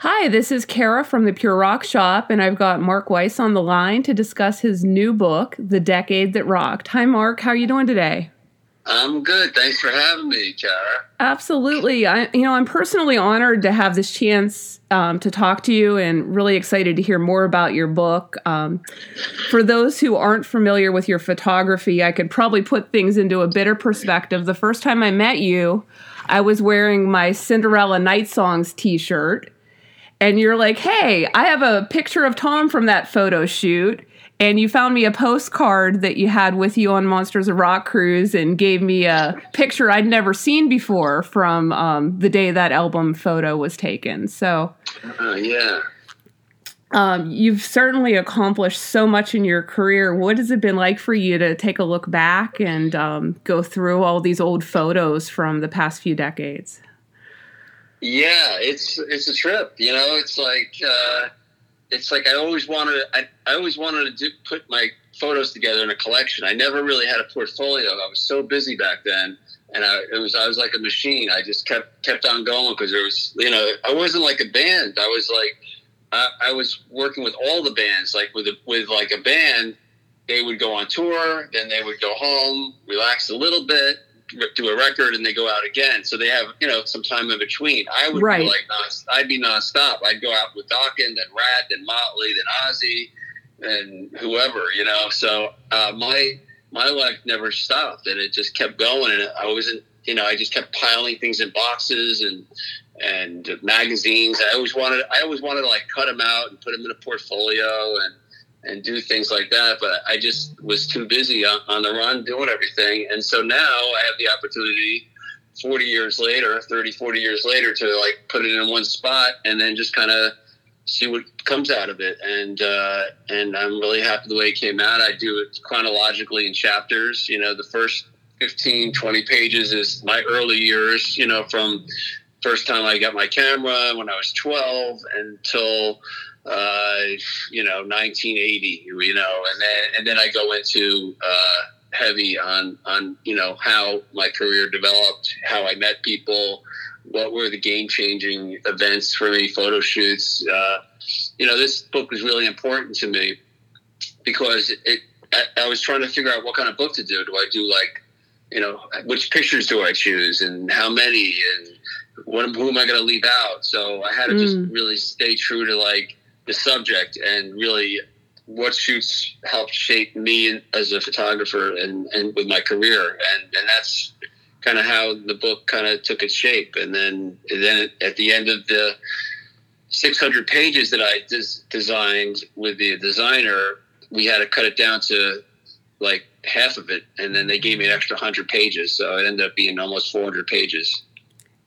Hi, this is Kara from the Pure Rock Shop, and I've got Mark Weiss on the line to discuss his new book, The Decade That Rocked. Hi, Mark. How are you doing today? I'm good. Thanks for having me, Kara. Absolutely. I, you know, I'm personally honored to have this chance um, to talk to you, and really excited to hear more about your book. Um, for those who aren't familiar with your photography, I could probably put things into a better perspective. The first time I met you, I was wearing my Cinderella Night Songs T-shirt and you're like, hey, I have a picture of Tom from that photo shoot. And you found me a postcard that you had with you on Monsters of Rock Cruise and gave me a picture I'd never seen before from um, the day that album photo was taken. So, uh, yeah. Um, you've certainly accomplished so much in your career. What has it been like for you to take a look back and um, go through all these old photos from the past few decades? Yeah, it's it's a trip. You know, it's like uh, it's like I always wanted. I, I always wanted to do, put my photos together in a collection. I never really had a portfolio. I was so busy back then, and I it was I was like a machine. I just kept kept on going because there was you know I wasn't like a band. I was like I, I was working with all the bands. Like with a, with like a band, they would go on tour, then they would go home, relax a little bit, do a record and they go out again. So they have, you know, some time in between. I would right. be like, I'd be nonstop. I'd go out with Dokken, then Ratt, then Motley, then Ozzy, and whoever, you know. So uh, my my life never stopped, and it just kept going. And I wasn't, you know, I just kept piling things in boxes and and magazines. I always wanted, I always wanted to like cut them out and put them in a portfolio and and do things like that. But I just was too busy on, on the run doing everything. And so now I have the opportunity 40 years later, 30, 40 years later to like put it in one spot and then just kind of see what comes out of it. And, uh, and I'm really happy the way it came out. I do it chronologically in chapters. You know, the first 15, 20 pages is my early years, you know, from first time I got my camera when I was 12 until uh, you know, 1980, you know, and then and then I go into uh, heavy on on you know how my career developed, how I met people, what were the game changing events for me, photo shoots. Uh, you know, this book was really important to me because it. I, I was trying to figure out what kind of book to do. Do I do like, you know, which pictures do I choose and how many and what, who am I going to leave out? So I had to mm. just really stay true to like the subject and really what shoots helped shape me as a photographer and, and with my career. And, and that's kind of how the book kind of took its shape. And then and then at the end of the 600 pages that I des- designed with the designer we had to cut it down to like half of it. And then they gave me an extra 100 pages. So it ended up being almost 400 pages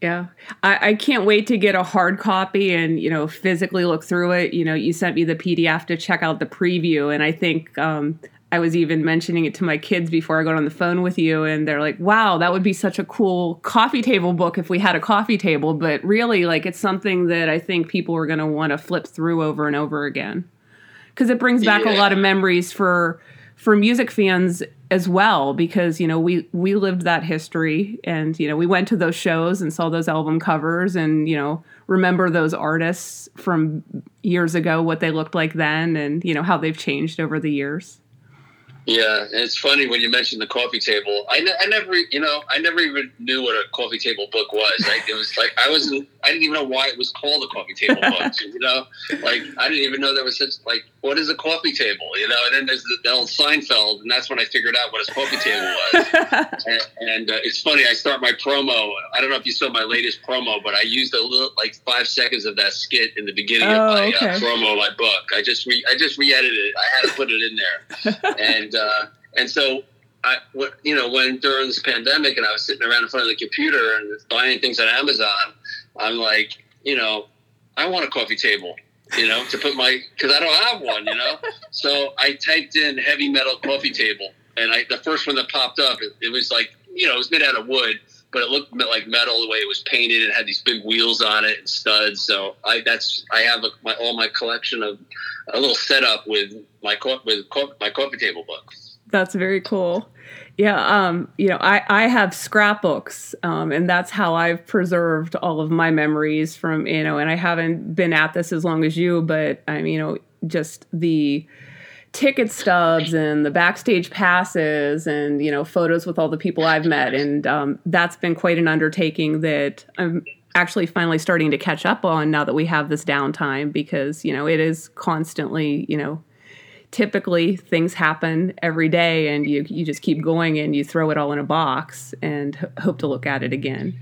yeah, I, I, can't wait to get a hard copy and you know physically look through it. You know, you sent me the PDF to check out the preview, and I think um, I was even mentioning it to my kids before I got on the phone with you, and they're like, "Wow, that would be such a cool coffee table book if we had a coffee table." But really, like, it's something that I think people are going to want to flip through over and over again because it brings back yeah. a lot of memories for for music fans as well because you know we we lived that history and you know we went to those shows and saw those album covers and you know remember those artists from years ago what they looked like then and you know how they've changed over the years yeah, it's funny when you mentioned the coffee table. I, ne- I never, you know, I never even knew what a coffee table book was. It was like I wasn't, I didn't even know why it was called a coffee table book. You know, like I didn't even know there was such like what is a coffee table? You know, and then there's the, the old Seinfeld, and that's when I figured out what a coffee table was. and, and uh, it's funny. I start my promo. I don't know if you saw my latest promo, but I used a little like five seconds of that skit in the beginning oh, of my uh, okay. uh, promo, my book. I just re- I just re-edited it. I had to put it in there, and uh, and so I, you know, when during this pandemic and I was sitting around in front of the computer and buying things on Amazon, I'm like, you know, I want a coffee table, you know, to put my, cause I don't have one, you know? So I typed in heavy metal coffee table and I, the first one that popped up, it, it was like, you know, it was made out of wood, but it looked like metal the way it was painted. It had these big wheels on it and studs. So I, that's, I have a, my, all my collection of a little setup with my, with my coffee table books. That's very cool. Yeah, um, you know, I, I have scrapbooks, um, and that's how I've preserved all of my memories from, you know, and I haven't been at this as long as you, but I'm, you know, just the ticket stubs and the backstage passes and, you know, photos with all the people I've met. And um, that's been quite an undertaking that I'm actually finally starting to catch up on now that we have this downtime because, you know, it is constantly, you know, typically things happen every day and you, you just keep going and you throw it all in a box and h- hope to look at it again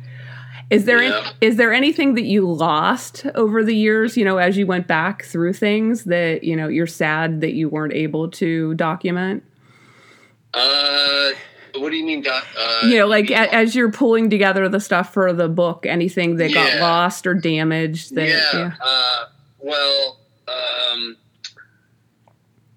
is there yeah. any, is there anything that you lost over the years you know as you went back through things that you know you're sad that you weren't able to document uh what do you mean doc, uh, you know like a, as you're pulling together the stuff for the book anything that yeah. got lost or damaged that yeah, yeah. Uh, well um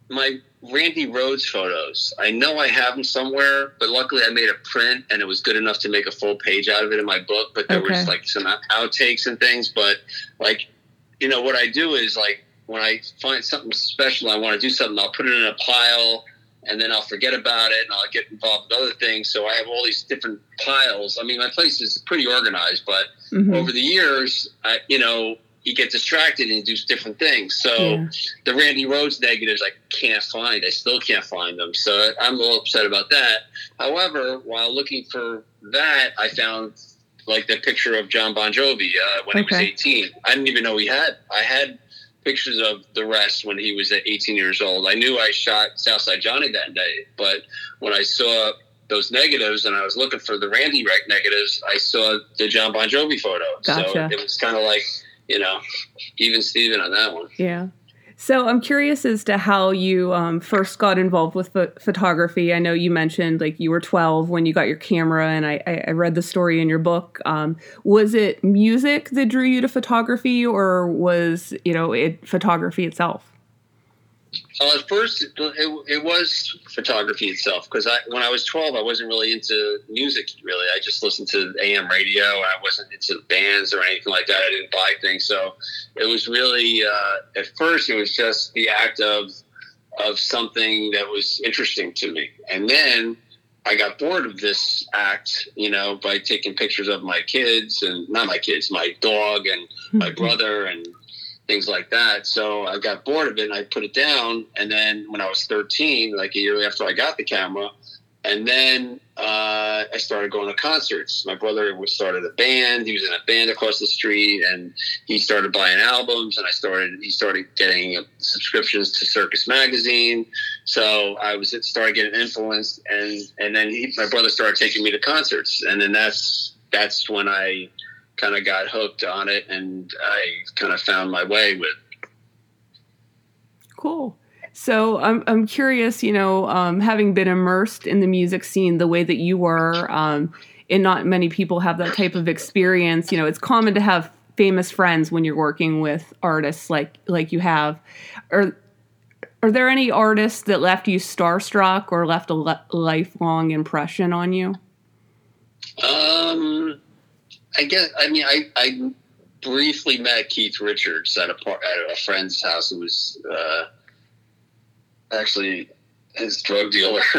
my Randy Rhoads photos. I know I have them somewhere, but luckily I made a print and it was good enough to make a full page out of it in my book. But there okay. was like some outtakes and things. But like, you know, what I do is like when I find something special, I want to do something, I'll put it in a pile and then I'll forget about it and I'll get involved with other things. So I have all these different piles. I mean, my place is pretty organized, but mm-hmm. over the years, I, you know, you get distracted and do different things. So yeah. the Randy Rhoads negatives I can't find. I still can't find them. So I'm a little upset about that. However, while looking for that, I found like the picture of Jon Bon Jovi uh, when okay. he was 18. I didn't even know he had. I had pictures of the rest when he was at 18 years old. I knew I shot Southside Johnny that day, but when I saw those negatives and I was looking for the Randy Wreck negatives, I saw the Jon Bon Jovi photo. Gotcha. So it was kind of like you know, even Steven on that one. Yeah. So I'm curious as to how you um, first got involved with ph- photography. I know you mentioned like you were 12 when you got your camera, and I, I read the story in your book. Um, was it music that drew you to photography, or was you know it photography itself? Well, at first, it, it was photography itself because I, when I was 12, I wasn't really into music, really. I just listened to AM radio. I wasn't into bands or anything like that. I didn't buy things. So it was really, uh, at first, it was just the act of, of something that was interesting to me. And then I got bored of this act, you know, by taking pictures of my kids and not my kids, my dog and my brother and things like that. So I got bored of it and I put it down. And then when I was 13, like a year after I got the camera, and then uh, I started going to concerts. My brother started a band. He was in a band across the street, and he started buying albums. And I started. He started getting subscriptions to Circus Magazine. So I was started getting influenced, and and then he, my brother started taking me to concerts, and then that's that's when I kind of got hooked on it and I kind of found my way with. Cool. So I'm I'm curious, you know, um, having been immersed in the music scene the way that you were, um, and not many people have that type of experience. You know, it's common to have famous friends when you're working with artists like like you have. Are are there any artists that left you starstruck or left a le- lifelong impression on you? Um, I guess I mean I I briefly met Keith Richards at a at a friend's house who was uh, actually his drug dealer,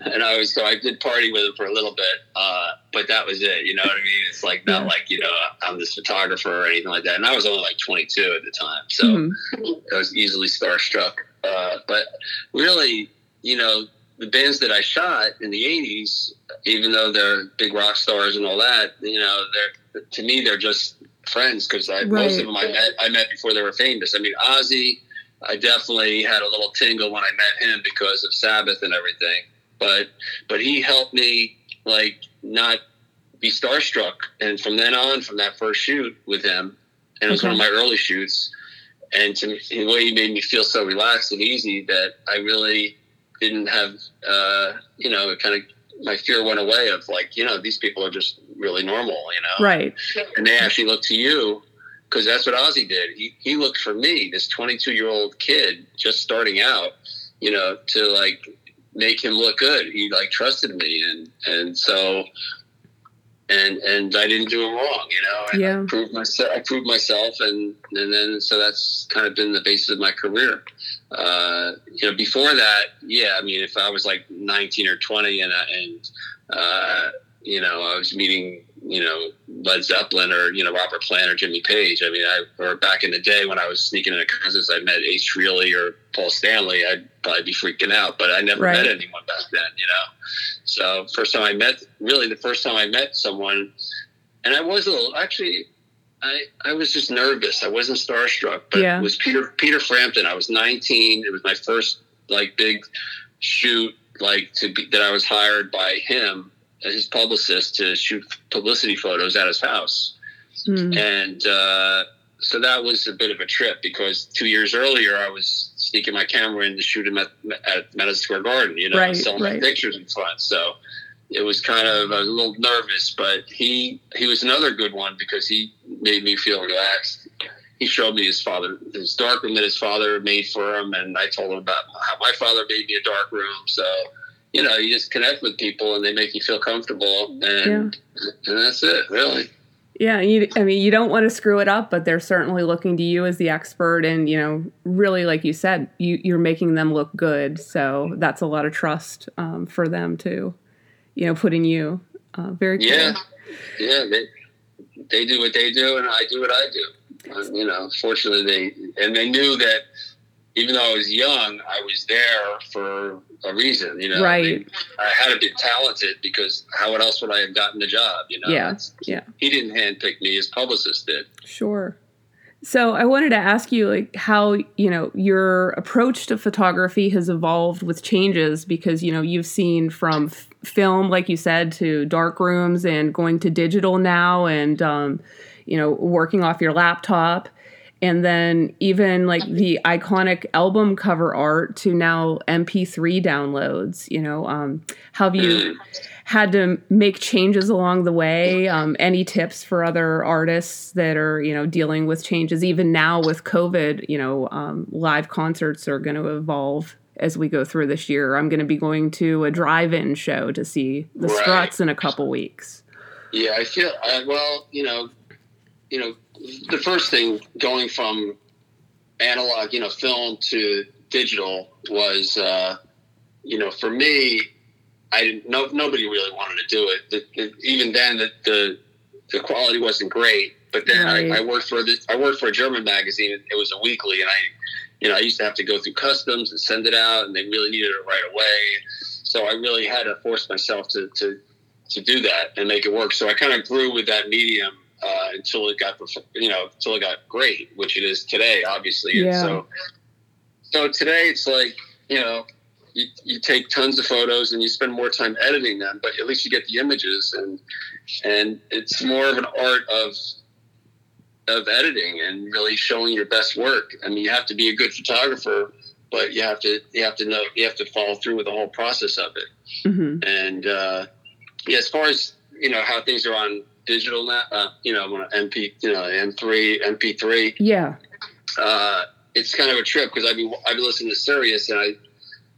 and, I, was so I did party with him for a little bit, uh, but that was it. You know what I mean? It's like not like you know I'm this photographer or anything like that. And I was only like 22 at the time, so mm-hmm. I was easily starstruck. Uh, but really, you know, the bands that I shot in the '80s, even though they're big rock stars and all that, you know, they're to me they're just friends because right. most of them I met I met before they were famous. I mean, Ozzy, I definitely had a little tingle when I met him because of Sabbath and everything. But but he helped me like not be starstruck, and from then on, from that first shoot with him, and it was okay. one of my early shoots. And to me, the way he made me feel so relaxed and easy that I really didn't have, uh, you know, it kind of my fear went away of like, you know, these people are just really normal, you know, right? And they actually look to you because that's what Ozzy did. He he looked for me, this 22 year old kid just starting out, you know, to like make him look good. He like trusted me, and and so and and I didn't do it wrong, you know. And Yeah. I proved myself. I proved myself, and and then so that's kind of been the basis of my career. Uh, you know, before that, yeah, I mean, if I was like 19 or 20, and I, and uh, you know, I was meeting you know Led Zeppelin or you know Robert Plant or Jimmy Page. I mean, I or back in the day when I was sneaking into concerts, I met Ace Frehley or Paul Stanley. I'd probably be freaking out, but I never Right. met anyone back then, you know. So first time I met, really the first time I met someone, and I was a little actually. I, I was just nervous. I wasn't starstruck, but Yeah. it was Peter Peter Frampton. I was 19. It was my first like big shoot, like to be that I was hired by him his publicist to shoot publicity photos at his house. Mm. And uh, so that was a bit of a trip because two years earlier I was sneaking my camera in to shoot him at, at Madison Square Garden, you know, Right, selling right. pictures in front. So it was kind of a little nervous, but he he was another good one because he made me feel relaxed. He showed me his father, his dark room that his father made for him, and I told him about how my father made me a dark room. So, you know, you just connect with people and they make you feel comfortable, and and that's it, really. Yeah, you, I mean, you don't want to screw it up, but they're certainly looking to you as the expert, and you know, really, like you said, you, you're making them look good. So that's a lot of trust um, for them to, you know, put in you. Uh, very cool. Yeah, yeah. They they do what they do, and I do what I do. Um, you know, fortunately, they and they knew that even though I was young, I was there for a reason. You know, Right. I had to be talented because how else would I have gotten the job? You know, Yeah, It's- yeah. He didn't handpick me; his publicist did. Sure. So I wanted to ask you like how, you know, your approach to photography has evolved with changes because, you know, you've seen from f- film like you said to dark rooms and going to digital now and um, you know, working off your laptop and then even like the iconic album cover art to now MP3 downloads, you know, um have you had to make changes along the way. Um, any tips for other artists that are, you know, dealing with changes? Even now with COVID, you know, um, live concerts are going to evolve as we go through this year. I'm going to be going to a drive-in show to see the Right. Struts in a couple weeks. Yeah, I feel I, well. You know, you know, the first thing going from analog, you know, film to digital was, uh, you know, for me, I didn't. No, nobody really wanted to do it. The, the, even then, the, the the quality wasn't great. But then Right. I, I worked for this. I worked for a German magazine. It was a weekly, and I, you know, I used to have to go through customs and send it out, and they really needed it right away. So I really had to force myself to to to do that and make it work. So I kind of grew with that medium uh, until it got, you know, until it got great, which it is today, obviously. And Yeah. so, so today it's like, you know, you, you take tons of photos and you spend more time editing them, but at least you get the images and, and it's more of an art of, of editing and really showing your best work. I mean, you have to be a good photographer, but you have to, you have to know, you have to follow through with the whole process of it hmm and uh, yeah, as far as you know how things are on digital now, uh, you know, on MP, you know, M3, MP3, Yeah. uh, it's kind of a trip because I've been I've been listening to Sirius, and I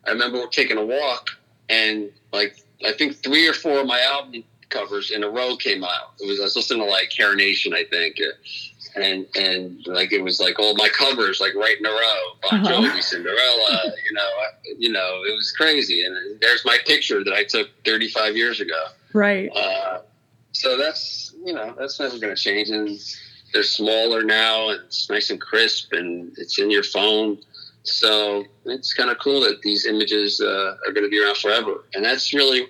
I remember taking a walk, and like I think three or four of my album covers in a row came out. It was I was listening to like Hair Nation, I think. uh, And and like it was like all my covers like right in a row, Bon Uh-huh. Jovi, Cinderella, you know, you know, it was crazy. And there's my picture that I took 35 years ago. Right. Uh, so that's you know that's never going to change, and they're smaller now, and it's nice and crisp, and it's in your phone. So it's kind of cool that these images uh, are going to be around forever, and that's really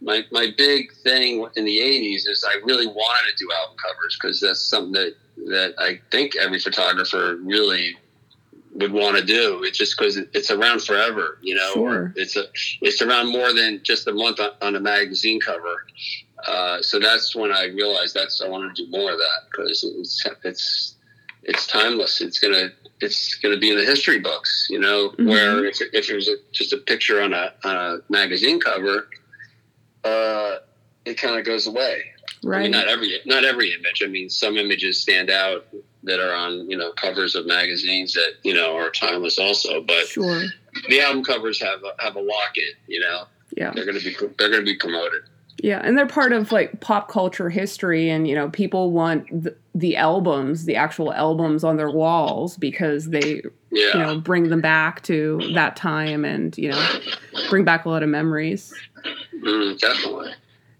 my my big thing in the '80s is I really wanted to do album covers because that's something that that I think every photographer really would want to do. It's just because it's around forever, you know. Sure. Or it's a it's around more than just a month on, on a magazine cover. Uh, so that's when I realized that's I want to do more of that because it's it's it's timeless. It's gonna it's gonna be in the history books, you know. Mhm. Where if, if it was a, just a picture on a, on a magazine cover, uh, it kind of goes away. I Right. mean, not every not every image. I mean, some images stand out that are on you know covers of magazines that you know are timeless also. But Sure. the album covers have a, have a locket. You know, Yeah. they're to be they're going to be promoted. Yeah, and they're part of like pop culture history, and you know, people want the, the albums, the actual albums on their walls because they, Yeah. you know, bring them back to that time, and you know, bring back a lot of memories. Mm, definitely.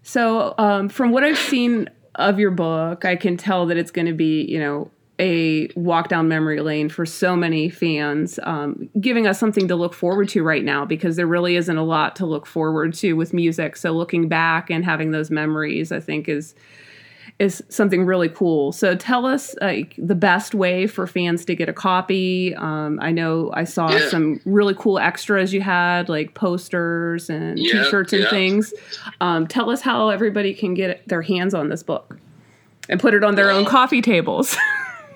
So, um, from what I've seen of your book, I can tell that it's going to be, you know, a walk down memory lane for so many fans, um, giving us something to look forward to right now because there really isn't a lot to look forward to with music. So, looking back and having those memories, I think is is something really cool. So, tell us like the best way for fans to get a copy. Um, I know I saw Yeah. some really cool extras you had, like posters and Yeah, T-shirts and yeah. things. Um, tell us how everybody can get their hands on this book and put it on their own coffee tables.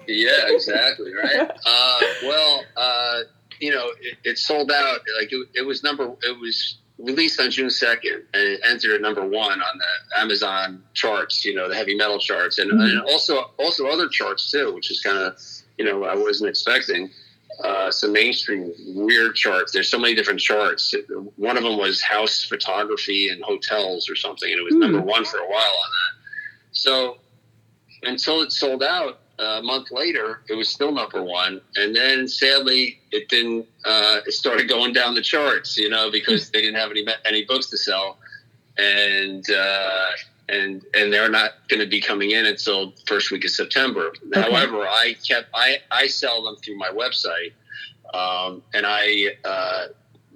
Yeah, exactly. Right. uh, well, uh, you know, it, it sold out. Like it, it was number. It was released on June second, and it entered at number one on the Amazon charts. You know, the heavy metal charts, and, Mhm. and also also other charts too, which is kind of you know I wasn't expecting. Uh, some mainstream weird charts. There's so many different charts. One of them was house photography and hotels or something, and it was Hmm. number one for a while on that. So until it sold out a month later, it was still number one. And then sadly, it didn't. Uh, it started going down the charts, you know, because they didn't have any any books to sell, and uh, and and they're not going to be coming in until first week of September. However, I kept I I sell them through my website, um, and I uh,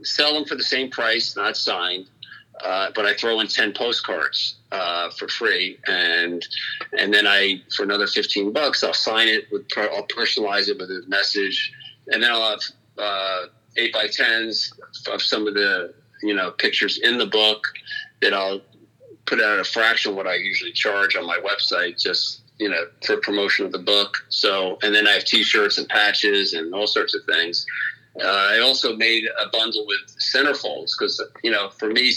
sell them for the same price, not signed. Uh, but I throw in ten postcards uh, for free, and and then I for another fifteen bucks I'll sign it with I'll personalize it with a message, and then I'll have uh, eight by tens of some of the you know pictures in the book that I'll put out a fraction of what I usually charge on my website, just you know for promotion of the book. So and then I have T-shirts and patches and all sorts of things. Uh, I also made a bundle with centerfolds because you know for me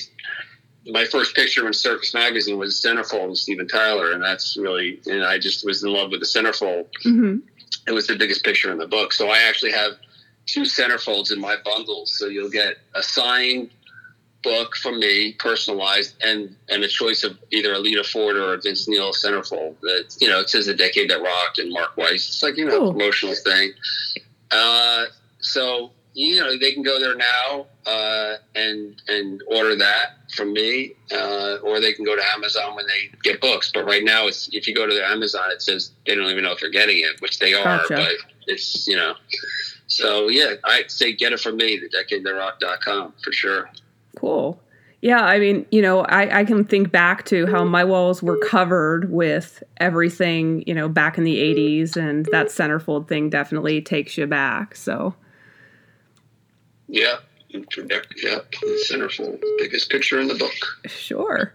my first picture in Circus Magazine was centerfold with Steven Tyler, and that's really, and I just was in love with the centerfold. hmm It was the biggest picture in the book. So I actually have two centerfolds in my bundles. So you'll get a signed book from me, personalized, and and a choice of either a Lita Ford or a Vince Neil centerfold. That you know, it says the decade that rocked and Mark Weiss. It's like you know, Cool. promotional thing. Uh, so you know, they can go there now uh, and and order that from me, uh, or they can go to Amazon when they get books. But right now, it's if you go to their Amazon, it says they don't even know if they're getting it, which they are. Gotcha. But it's you know, so yeah, I'd say get it from me, the decadethatrock.com for sure. Cool. Yeah, I mean, you know, I, I can think back to how my walls were covered with everything, you know, back in the 80s, and that centerfold thing definitely takes you back. So, Yeah, yeah, centerfold, biggest picture in the book. Sure.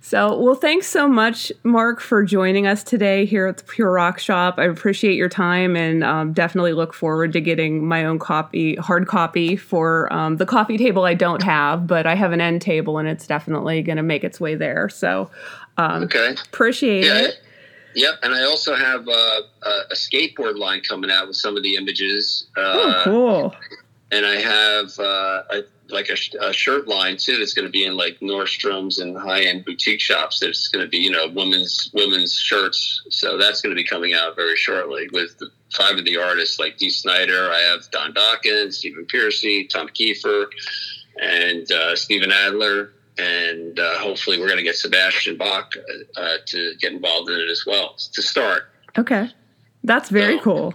So, well, thanks so much, Mark, for joining us today here at the Pure Rock Shop. I appreciate your time and um, definitely look forward to getting my own copy, hard copy for um, the coffee table I don't have, but I have an end table and it's definitely going to make its way there. So, um, Okay. appreciate Yeah. it. Yep, and I also have uh, a, a skateboard line coming out with some of the images. Uh, Oh, cool. And I have uh, a, like a, sh- a shirt line too that's going to be in like Nordstrom's and high end boutique shops. That's going to be you know women's women's shirts. So that's going to be coming out very shortly with the, five of the artists like Dee Snider. I have Don Dokken, Stephen Pearcy, Tom Keifer, and uh, Steven Adler. And uh, hopefully, we're going to get Sebastian Bach uh, uh, to get involved in it as well to start. Okay. That's very So- cool.